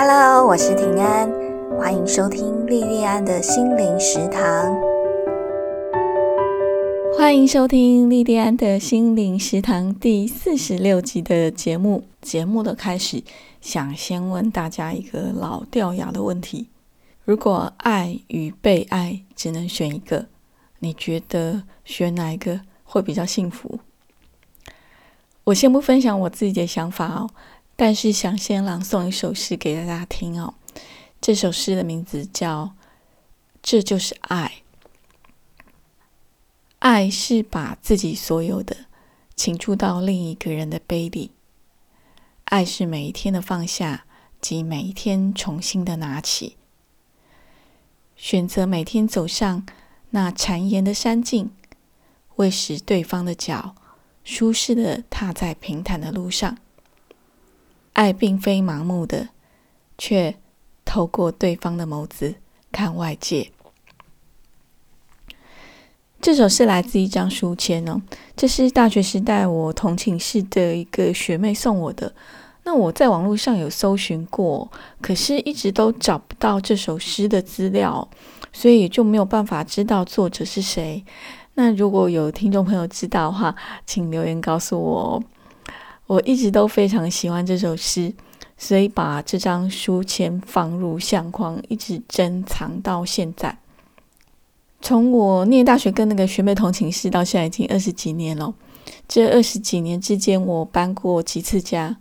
Hello，我是平安，欢迎收听莉莉安的心灵食堂。欢迎收听莉莉安的心灵食堂第四十六集的节目。节目的开始，想先问大家一个老掉牙的问题：如果爱与被爱只能选一个，你觉得选哪一个会比较幸福？我先不分享我自己的想法哦。但是想先朗诵一首诗给大家听哦。这首诗的名字叫《这就是爱》。爱是把自己所有的倾注到另一个人的杯里。爱是每一天的放下及每一天重新的拿起。选择每天走上那谗言的山径，为使对方的脚舒适的踏在平坦的路上。爱并非盲目的，却透过对方的眸子看外界。这首是来自一张书签哦，这是大学时代我同寝室的一个学妹送我的。那我在网络上有搜寻过，可是一直都找不到这首诗的资料，所以也就没有办法知道作者是谁。那如果有听众朋友知道的话，请留言告诉我。我一直都非常喜欢这首诗，所以把这张书签放入相框，一直珍藏到现在。从我念大学跟那个学妹同寝室到现在已经二十几年了。这二十几年之间，我搬过几次家。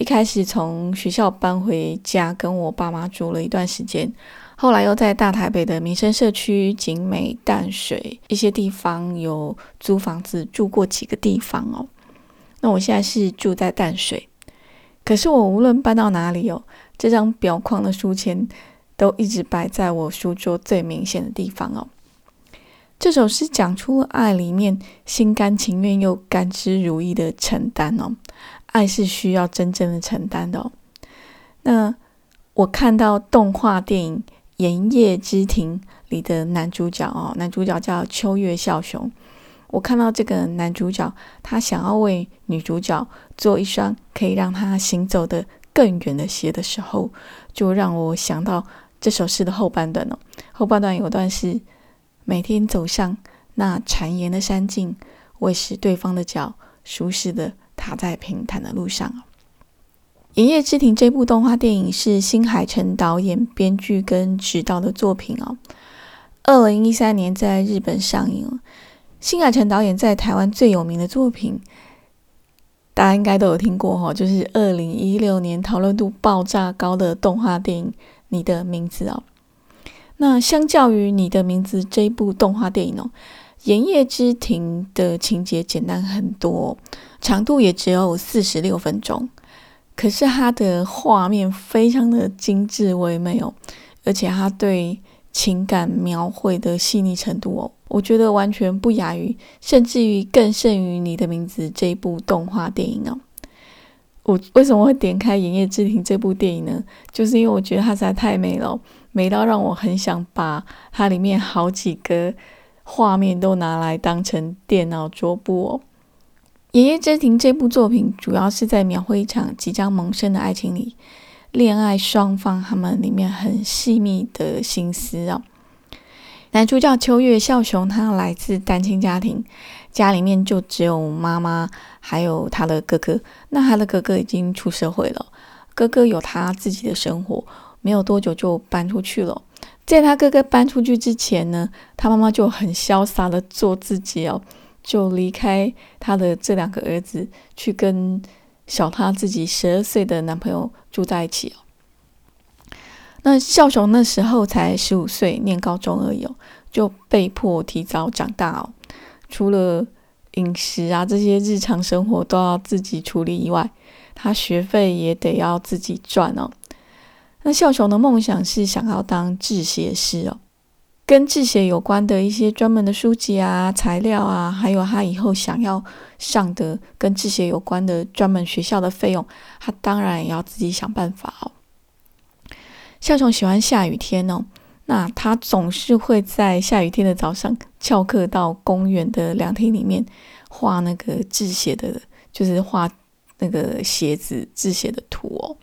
一开始从学校搬回家，跟我爸妈住了一段时间。后来又在大台北的民生社区、景美、淡水一些地方有租房子住过几个地方哦。那我现在是住在淡水，可是我无论搬到哪里哦，这张表框的书签都一直摆在我书桌最明显的地方哦。这首诗讲出了爱里面心甘情愿又甘之如饴的承担哦，爱是需要真正的承担的哦。那我看到动画电影《盐业之庭》里的男主角哦，男主角叫秋月孝雄。我看到这个男主角，他想要为女主角做一双可以让她行走的更远的鞋的时候，就让我想到这首诗的后半段哦。后半段有段是每天走上那谗言的山径，为使对方的脚舒适的踏在平坦的路上。《营业之庭》这部动画电影是新海诚导演编剧跟指导的作品哦。二零一三年在日本上映了。新海诚导演在台湾最有名的作品，大家应该都有听过哈，就是二零一六年讨论度爆炸高的动画电影《你的名字》哦。那相较于《你的名字》这一部动画电影哦，《盐业之庭》的情节简单很多，长度也只有四十六分钟，可是它的画面非常的精致唯美哦，而且它对情感描绘的细腻程度哦。我觉得完全不亚于，甚至于更胜于《你的名字》这一部动画电影哦。我为什么会点开《营业之庭》这部电影呢？就是因为我觉得它实在太美了，美到让我很想把它里面好几个画面都拿来当成电脑桌布哦。《营业之庭》这部作品主要是在描绘一场即将萌生的爱情里，恋爱双方他们里面很细密的心思哦。男主角秋月孝雄，他来自单亲家庭，家里面就只有妈妈，还有他的哥哥。那他的哥哥已经出社会了，哥哥有他自己的生活，没有多久就搬出去了。在他哥哥搬出去之前呢，他妈妈就很潇洒的做自己哦，就离开他的这两个儿子，去跟小他自己十二岁的男朋友住在一起哦。那孝雄那时候才十五岁，念高中而已，就被迫提早长大哦。除了饮食啊这些日常生活都要自己处理以外，他学费也得要自己赚哦。那孝雄的梦想是想要当制鞋师哦，跟制鞋有关的一些专门的书籍啊、材料啊，还有他以后想要上的跟制鞋有关的专门学校的费用，他当然也要自己想办法哦。孝雄喜欢下雨天哦，那他总是会在下雨天的早上翘课到公园的凉亭里面画那个制鞋的，就是画那个鞋子制鞋的图哦。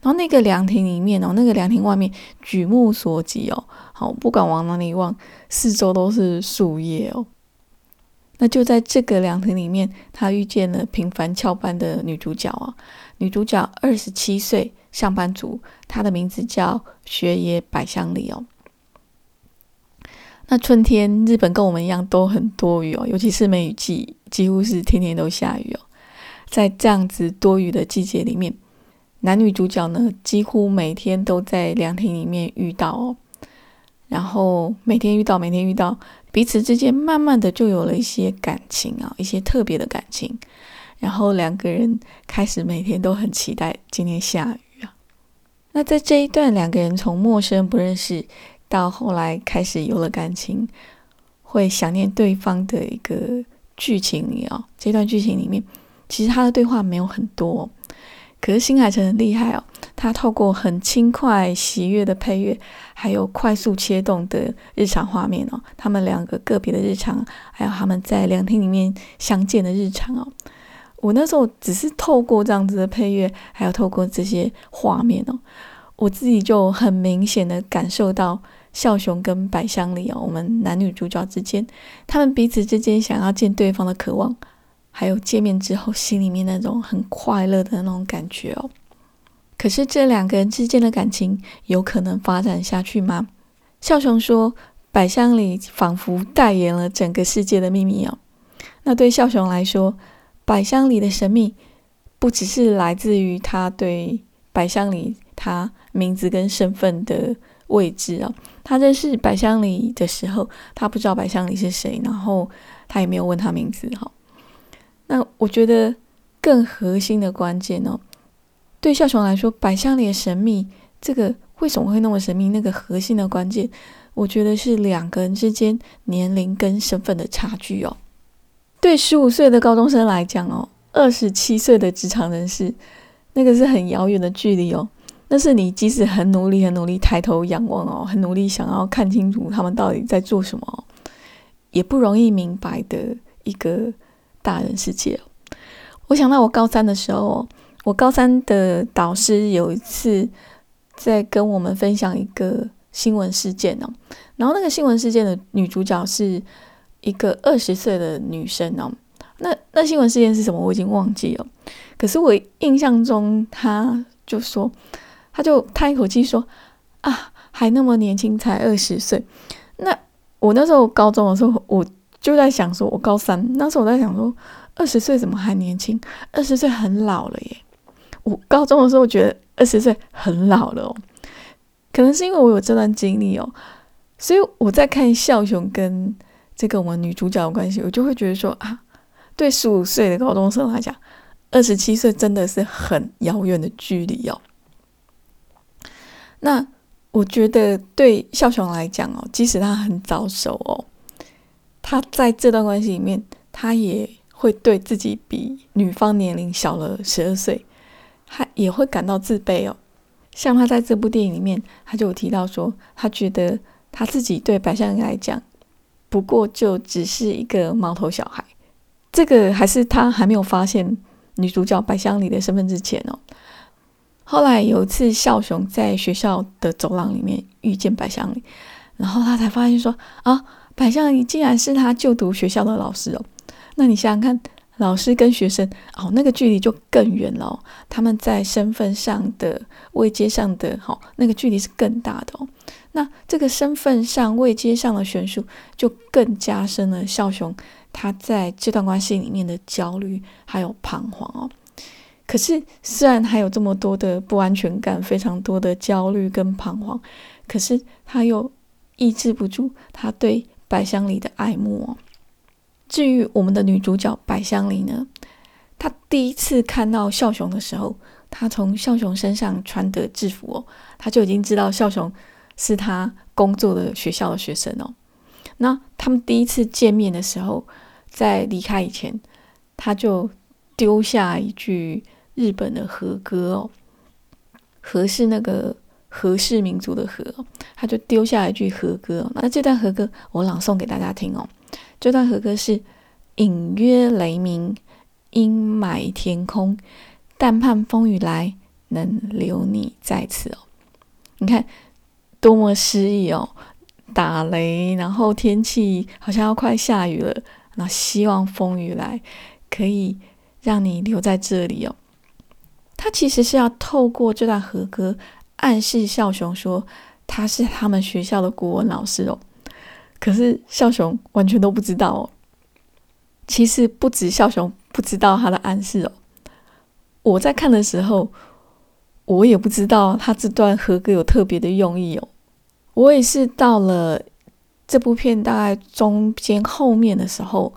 然后那个凉亭里面哦，那个凉亭外面举目所及哦，好，不管往哪里望，四周都是树叶哦。那就在这个凉亭里面，他遇见了平凡翘班的女主角啊。女主角二十七岁，上班族，他的名字叫雪野百香里哦。那春天，日本跟我们一样都很多雨哦，尤其是梅雨季，几乎是天天都下雨哦。在这样子多雨的季节里面，男女主角呢，几乎每天都在凉亭里面遇到哦，然后每天遇到，每天遇到，彼此之间慢慢的就有了一些感情啊，一些特别的感情，然后两个人开始每天都很期待今天下雨。那在这一段两个人从陌生不认识到后来开始有了感情，会想念对方的一个剧情里哦，这段剧情里面。其实他的对话没有很多，可是新海诚很厉害哦。他透过很轻快、喜悦的配乐，还有快速切动的日常画面哦，他们两个个别的日常，还有他们在凉亭里面相见的日常哦。我那时候只是透过这样子的配乐，还有透过这些画面哦，我自己就很明显的感受到孝雄跟百香里哦，我们男女主角之间，他们彼此之间想要见对方的渴望。还有见面之后心里面那种很快乐的那种感觉哦。可是这两个人之间的感情有可能发展下去吗？孝雄说：“百香里仿佛代言了整个世界的秘密哦。”那对孝雄来说，百香里的神秘不只是来自于他对百香里他名字跟身份的位置哦。他认识百香里的时候，他不知道百香里是谁，然后他也没有问他名字哈。那我觉得更核心的关键哦，对笑虫来说，百香里的神秘，这个为什么会那么神秘？那个核心的关键，我觉得是两个人之间年龄跟身份的差距哦。对十五岁的高中生来讲哦，二十七岁的职场人士，那个是很遥远的距离哦。那是你即使很努力、很努力抬头仰望哦，很努力想要看清楚他们到底在做什么，也不容易明白的一个。大人世界，我想到我高三的时候，我高三的导师有一次在跟我们分享一个新闻事件哦，然后那个新闻事件的女主角是一个二十岁的女生哦，那那新闻事件是什么？我已经忘记了，可是我印象中，她就说，她就叹一口气说啊，还那么年轻，才二十岁。那我那时候高中的时候，我。就在想说，我高三那时候我在想说，二十岁怎么还年轻？二十岁很老了耶！我高中的时候觉得二十岁很老了哦，可能是因为我有这段经历哦，所以我在看笑熊跟这个我们女主角的关系，我就会觉得说啊，对十五岁的高中生来讲，二十七岁真的是很遥远的距离哦。那我觉得对孝雄来讲哦，即使他很早熟哦。他在这段关系里面，他也会对自己比女方年龄小了十二岁，他也会感到自卑哦。像他在这部电影里面，他就有提到说，他觉得他自己对白香来讲，不过就只是一个毛头小孩。这个还是他还没有发现女主角白香里的身份之前哦。后来有一次，孝雄在学校的走廊里面遇见白香里，然后他才发现说啊。白香里竟然是他就读学校的老师哦，那你想想看，老师跟学生哦，那个距离就更远了。他们在身份上的位阶上的哈，那个距离是更大的哦。那这个身份上位阶上的悬殊，就更加深了孝雄他在这段关系里面的焦虑还有彷徨哦。可是虽然还有这么多的不安全感，非常多的焦虑跟彷徨，可是他又抑制不住他对。百香里的爱慕哦。至于我们的女主角百香里呢，她第一次看到孝雄的时候，她从孝雄身上穿的制服哦，她就已经知道孝雄是他工作的学校的学生哦。那他们第一次见面的时候，在离开以前，他就丢下一句日本的和歌哦，和是那个。和氏民族的和，他就丢下一句和歌。那这段和歌我朗诵给大家听哦。这段和歌是：隐约雷鸣，阴霾天空，但盼风雨来，能留你在此哦。你看多么诗意哦！打雷，然后天气好像要快下雨了，那希望风雨来，可以让你留在这里哦。他其实是要透过这段和歌，暗示孝雄说他是他们学校的国文老师哦。可是孝雄完全都不知道哦。其实不止孝雄不知道他的暗示哦，我在看的时候，我也不知道他这段和歌有特别的用意哦。我也是到了这部片大概中间后面的时候，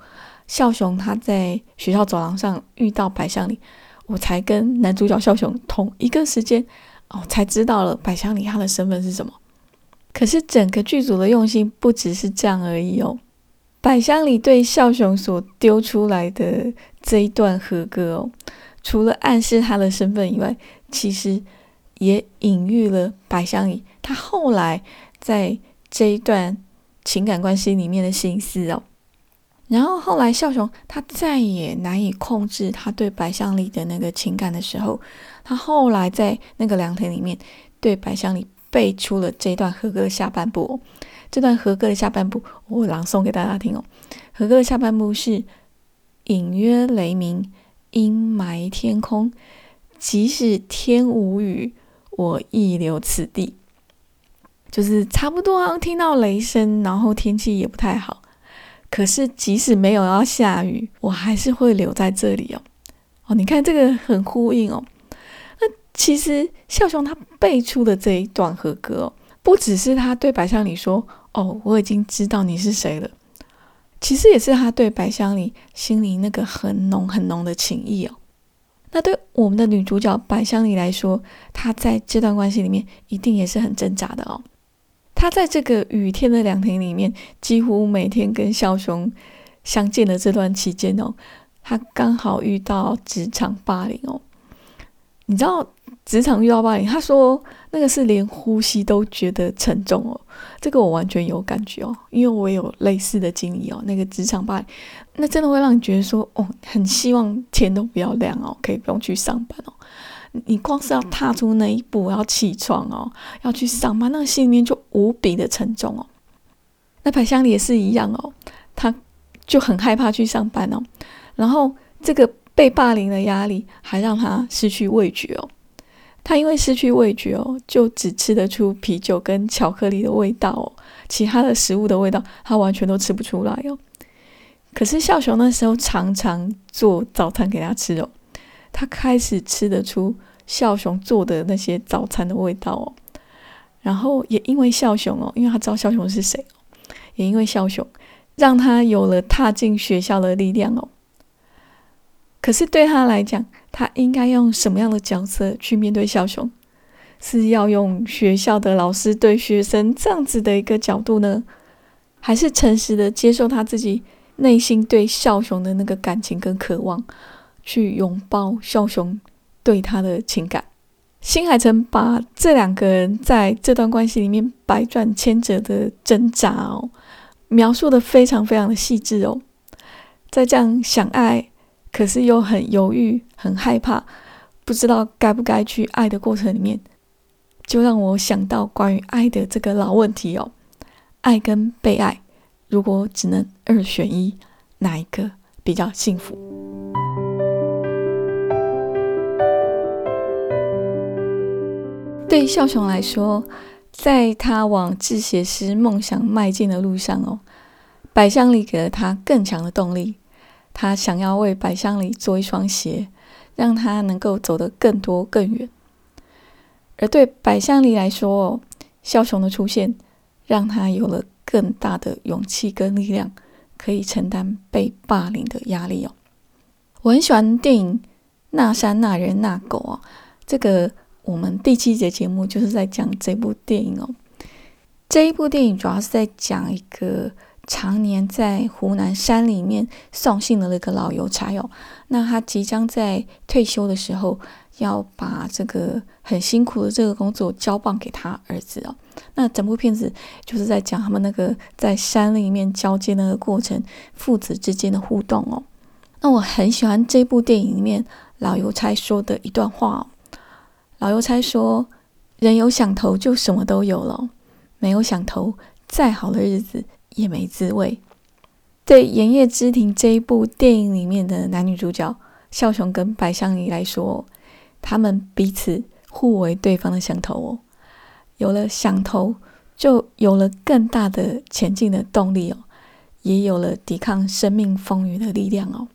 孝雄他在学校走廊上遇到白香里，我才跟男主角孝雄同一个时间哦，才知道了白香里他的身份是什么。可是整个剧组的用心不只是这样而已哦。百香里对孝雄所丢出来的这一段和歌哦，除了暗示他的身份以外，其实也隐喻了白香里他后来。在这一段情感关系里面的心思哦，然后后来孝雄他再也难以控制他对白香里的那个情感的时候，他后来在那个凉亭里面对白香里背出了这段和歌的下半部。这段和歌的下半部我朗诵给大家听哦。和歌的下半部是隐约雷鸣，阴霾天空，即使天无雨，我亦留此地。就是差不多啊，听到雷声，然后天气也不太好。可是即使没有要下雨，我还是会留在这里哦。哦，你看这个很呼应哦。那其实孝雄他背出的这一段和歌，不只是他对白象里说：“哦，我已经知道你是谁了。”其实也是他对白香里心里那个很浓很浓的情谊哦。那对我们的女主角白香里来说，她在这段关系里面一定也是很挣扎的哦。她在这个雨天的凉亭里面，几乎每天跟孝雄相见的这段期间哦，她刚好遇到职场霸凌哦。你知道职场遇到霸凌，他说那个是连呼吸都觉得沉重哦。这个我完全有感觉哦，因为我有类似的经历哦。那个职场霸凌，那真的会让你觉得说哦，很希望天都不要亮哦，可以不用去上班哦。你光是要踏出那一步，要起床哦，要去上班，那个心里面就无比的沉重哦。那白香里也是一样哦，他就很害怕去上班哦。然后这个被霸凌的压力还让他失去味觉哦。他因为失去味觉哦，就只吃得出啤酒跟巧克力的味道哦，其他的食物的味道他完全都吃不出来哦。可是笑雄那时候常常做早餐给他吃哦。他开始吃得出笑雄做的那些早餐的味道哦，然后也因为笑雄哦，因为他知道笑雄是谁哦，也因为笑雄让他有了踏进学校的力量哦。可是对他来讲，他应该用什么样的角色去面对小熊？是要用学校的老师对学生这样子的一个角度呢，还是诚实的接受他自己内心对孝雄的那个感情跟渴望？去拥抱孝雄对他的情感，新海诚把这两个人在这段关系里面百转千折的挣扎哦，描述的非常非常的细致哦。在这样想爱，可是又很犹豫、很害怕，不知道该不该去爱的过程里面，就让我想到关于爱的这个老问题哦：爱跟被爱，如果只能二选一，哪一个比较幸福？对笑雄来说，在他往制鞋师梦想迈进的路上哦，百香里给了他更强的动力。他想要为百香里做一双鞋，让他能够走得更多更远。而对百香里来说哦，孝雄的出现让他有了更大的勇气跟力量，可以承担被霸凌的压力哦。我很喜欢电影《那山那人那狗》啊，这个。我们第七节节目就是在讲这部电影哦。这一部电影主要是在讲一个常年在湖南山里面送信的那个老邮差哦。那他即将在退休的时候，要把这个很辛苦的这个工作交棒给他儿子哦。那整部片子就是在讲他们那个在山里面交接那个过程，父子之间的互动哦。那我很喜欢这部电影里面老邮差说的一段话哦。老邮差说：“人有想头，就什么都有了；没有想头，再好的日子也没滋味。”对《盐业之庭》这一部电影里面的男女主角孝雄跟白香梨来说，他们彼此互为对方的想头哦。有了想头，就有了更大的前进的动力哦，也有了抵抗生命风雨的力量哦。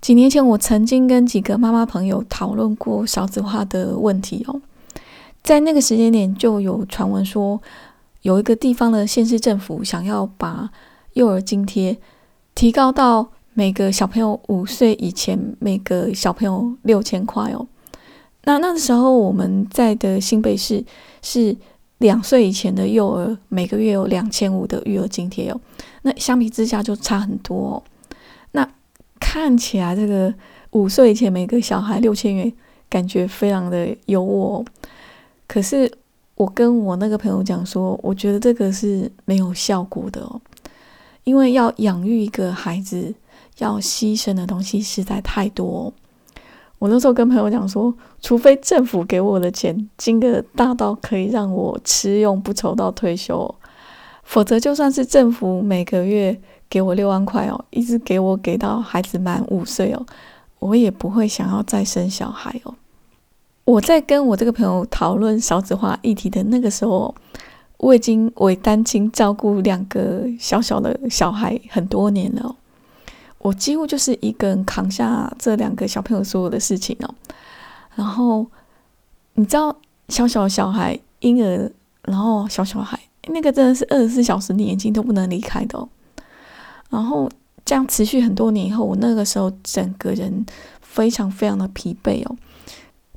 几年前，我曾经跟几个妈妈朋友讨论过少子化的问题哦。在那个时间点，就有传闻说，有一个地方的县市政府想要把幼儿津贴提高到每个小朋友五岁以前，每个小朋友六千块哦。那那时候我们在的新北市是两岁以前的幼儿每个月有两千五的育儿津贴哦。那相比之下就差很多哦。那看起来这个五岁以前每个小孩六千元，感觉非常的优渥。哦可是我跟我那个朋友讲说，我觉得这个是没有效果的哦。因为要养育一个孩子，要牺牲的东西实在太多。我那时候跟朋友讲说，除非政府给我的钱金额大到可以让我吃用不愁到退休，否则就算是政府每个月给我六万块哦，一直给我给到孩子满五岁哦，我也不会想要再生小孩哦。我在跟我这个朋友讨论少子化议题的那个时候。我已经为单亲照顾两个小小的小孩很多年了，我几乎就是一个人扛下这两个小朋友所有的事情哦。然后你知道，小小的小孩婴儿，然后小小孩那个真的是二十四小时你眼睛都不能离开的。然后这样持续很多年以后，我那个时候整个人非常非常的疲惫哦，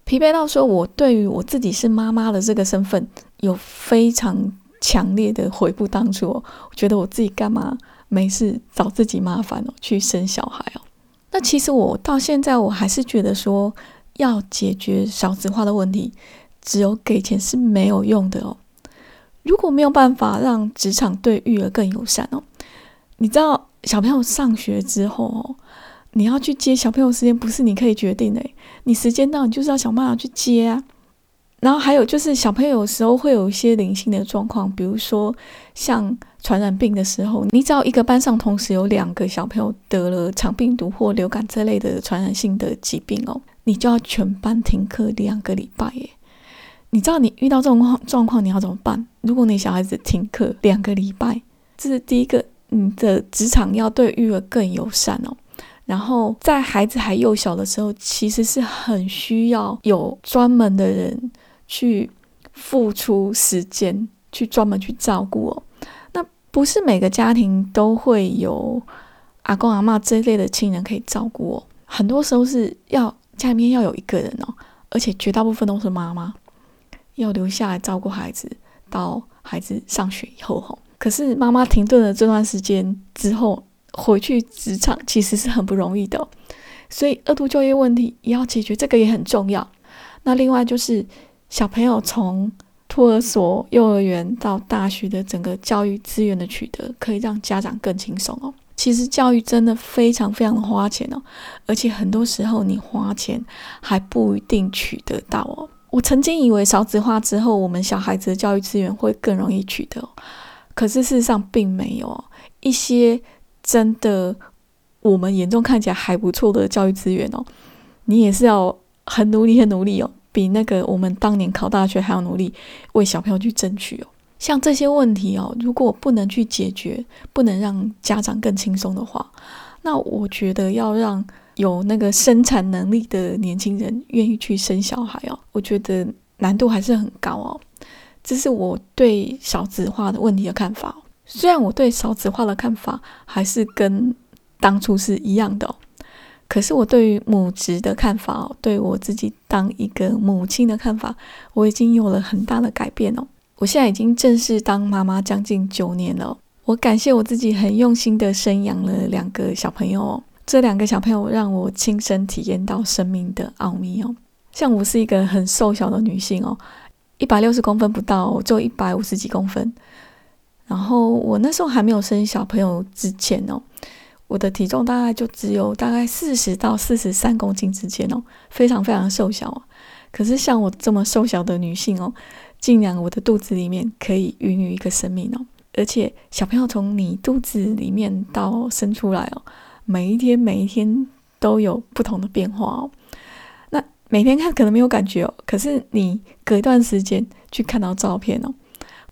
疲惫到说我对于我自己是妈妈的这个身份。有非常强烈的回顾当初哦，我觉得我自己干嘛没事找自己麻烦哦，去生小孩哦。那其实我到现在我还是觉得说，要解决少子化的问题，只有给钱是没有用的哦。如果没有办法让职场对育儿更友善哦，你知道小朋友上学之后哦，你要去接小朋友时间不是你可以决定的，你时间到你就是要想办法去接啊。然后还有就是小朋友有时候会有一些灵性的状况，比如说像传染病的时候，你只要一个班上同时有两个小朋友得了肠病毒或流感这类的传染性的疾病哦，你就要全班停课两个礼拜耶。你知道你遇到这种状状况你要怎么办？如果你小孩子停课两个礼拜，这是第一个，你的职场要对育儿更友善哦。然后在孩子还幼小的时候，其实是很需要有专门的人。去付出时间，去专门去照顾哦。那不是每个家庭都会有阿公阿妈这一类的亲人可以照顾哦。很多时候是要家里面要有一个人哦，而且绝大部分都是妈妈要留下来照顾孩子，到孩子上学以后吼。可是妈妈停顿了这段时间之后，回去职场其实是很不容易的。所以二度就业问题也要解决，这个也很重要。那另外就是。小朋友从托儿所、幼儿园到大学的整个教育资源的取得，可以让家长更轻松哦。其实教育真的非常非常的花钱哦，而且很多时候你花钱还不一定取得到哦。我曾经以为少子化之后，我们小孩子的教育资源会更容易取得，可是事实上并没有。一些真的我们眼中看起来还不错的教育资源哦，你也是要很努力、很努力哦。比那个我们当年考大学还要努力为小朋友去争取哦，像这些问题哦，如果不能去解决，不能让家长更轻松的话，那我觉得要让有那个生产能力的年轻人愿意去生小孩哦，我觉得难度还是很高哦。这是我对少子化的问题的看法。虽然我对少子化的看法还是跟当初是一样的哦。可是我对于母职的看法哦，对我自己当一个母亲的看法，我已经有了很大的改变哦。我现在已经正式当妈妈将近九年了，我感谢我自己很用心的生养了两个小朋友哦。这两个小朋友让我亲身体验到生命的奥秘哦。像我是一个很瘦小的女性哦，一百六十公分不到，就一百五十几公分。然后我那时候还没有生小朋友之前哦。我的体重大概就只有大概四十到四十三公斤之间哦，非常非常瘦小。可是像我这么瘦小的女性哦，竟然我的肚子里面可以孕育一个生命哦，而且小朋友从你肚子里面到生出来哦，每一天每一天都有不同的变化哦。那每天看可能没有感觉哦，可是你隔一段时间去看到照片哦，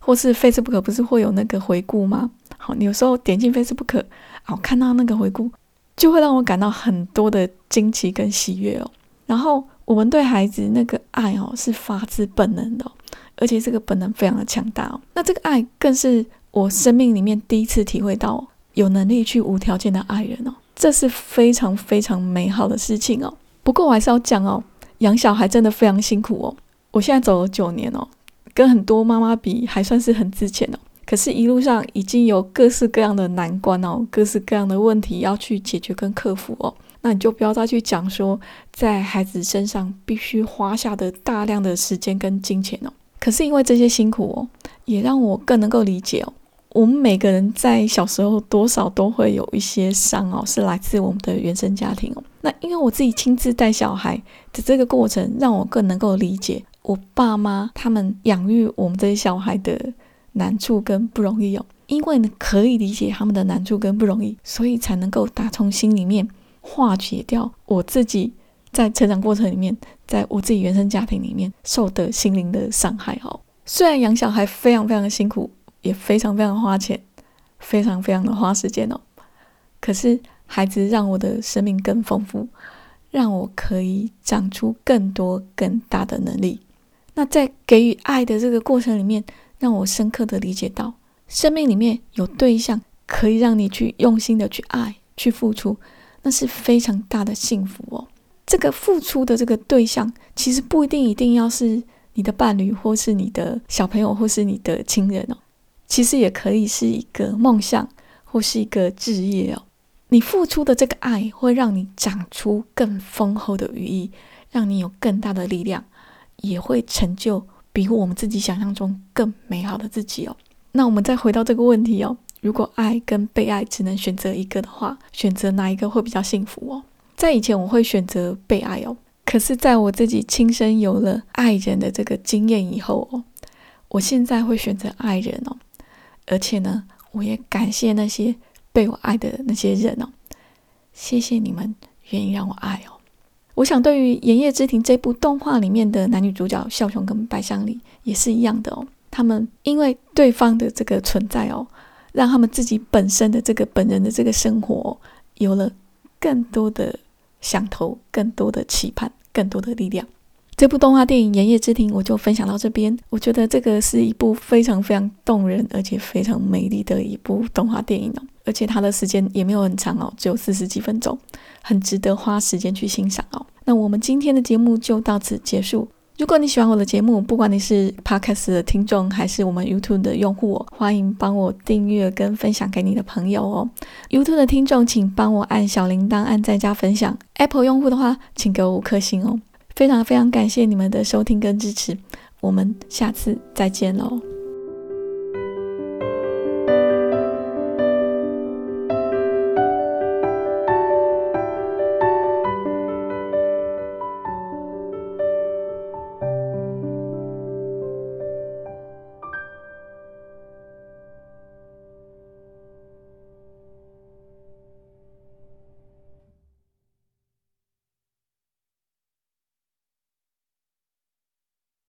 或是 Facebook 不是会有那个回顾吗？好，你有时候点进 Facebook，好看到那个回顾，就会让我感到很多的惊奇跟喜悦哦。然后我们对孩子那个爱哦，是发自本能的，而且这个本能非常的强大哦。那这个爱更是我生命里面第一次体会到有能力去无条件的爱人哦，这是非常非常美好的事情哦。不过我还是要讲哦，养小孩真的非常辛苦哦。我现在走了九年哦，跟很多妈妈比还算是很值钱哦。可是，一路上已经有各式各样的难关哦，各式各样的问题要去解决跟克服哦。那你就不要再去讲说，在孩子身上必须花下的大量的时间跟金钱哦。可是因为这些辛苦哦，也让我更能够理解哦，我们每个人在小时候多少都会有一些伤哦，是来自我们的原生家庭哦。那因为我自己亲自带小孩的这个过程，让我更能够理解我爸妈他们养育我们这些小孩的。难处跟不容易哦，因为呢可以理解他们的难处跟不容易，所以才能够打从心里面化解掉我自己在成长过程里面，在我自己原生家庭里面受的心灵的伤害哦。虽然养小孩非常非常的辛苦，也非常非常花钱，非常非常的花时间哦，可是孩子让我的生命更丰富，让我可以长出更多更大的能力。那在给予爱的这个过程里面。让我深刻的理解到，生命里面有对象可以让你去用心的去爱、去付出，那是非常大的幸福哦。这个付出的这个对象，其实不一定一定要是你的伴侣，或是你的小朋友，或是你的亲人哦。其实也可以是一个梦想，或是一个志业哦。你付出的这个爱，会让你长出更丰厚的羽翼，让你有更大的力量，也会成就。比我们自己想象中更美好的自己哦。那我们再回到这个问题哦：如果爱跟被爱只能选择一个的话，选择哪一个会比较幸福哦？在以前我会选择被爱哦，可是在我自己亲身有了爱人的这个经验以后哦，我现在会选择爱人哦。而且呢，我也感谢那些被我爱的那些人哦，谢谢你们愿意让我爱哦。我想，对于《炎夜之庭》这部动画里面的男女主角孝雄跟白香里也是一样的哦。他们因为对方的这个存在哦，让他们自己本身的这个本人的这个生活有了更多的想头、更多的期盼、更多的力量。这部动画电影《炎夜之庭》，我就分享到这边。我觉得这个是一部非常非常动人，而且非常美丽的一部动画电影哦。而且它的时间也没有很长哦，只有四十几分钟，很值得花时间去欣赏哦。那我们今天的节目就到此结束。如果你喜欢我的节目，不管你是 Podcast 的听众还是我们 YouTube 的用户，欢迎帮我订阅跟分享给你的朋友哦。YouTube 的听众，请帮我按小铃铛，按再加分享。Apple 用户的话，请给我五颗星哦。非常非常感谢你们的收听跟支持，我们下次再见喽。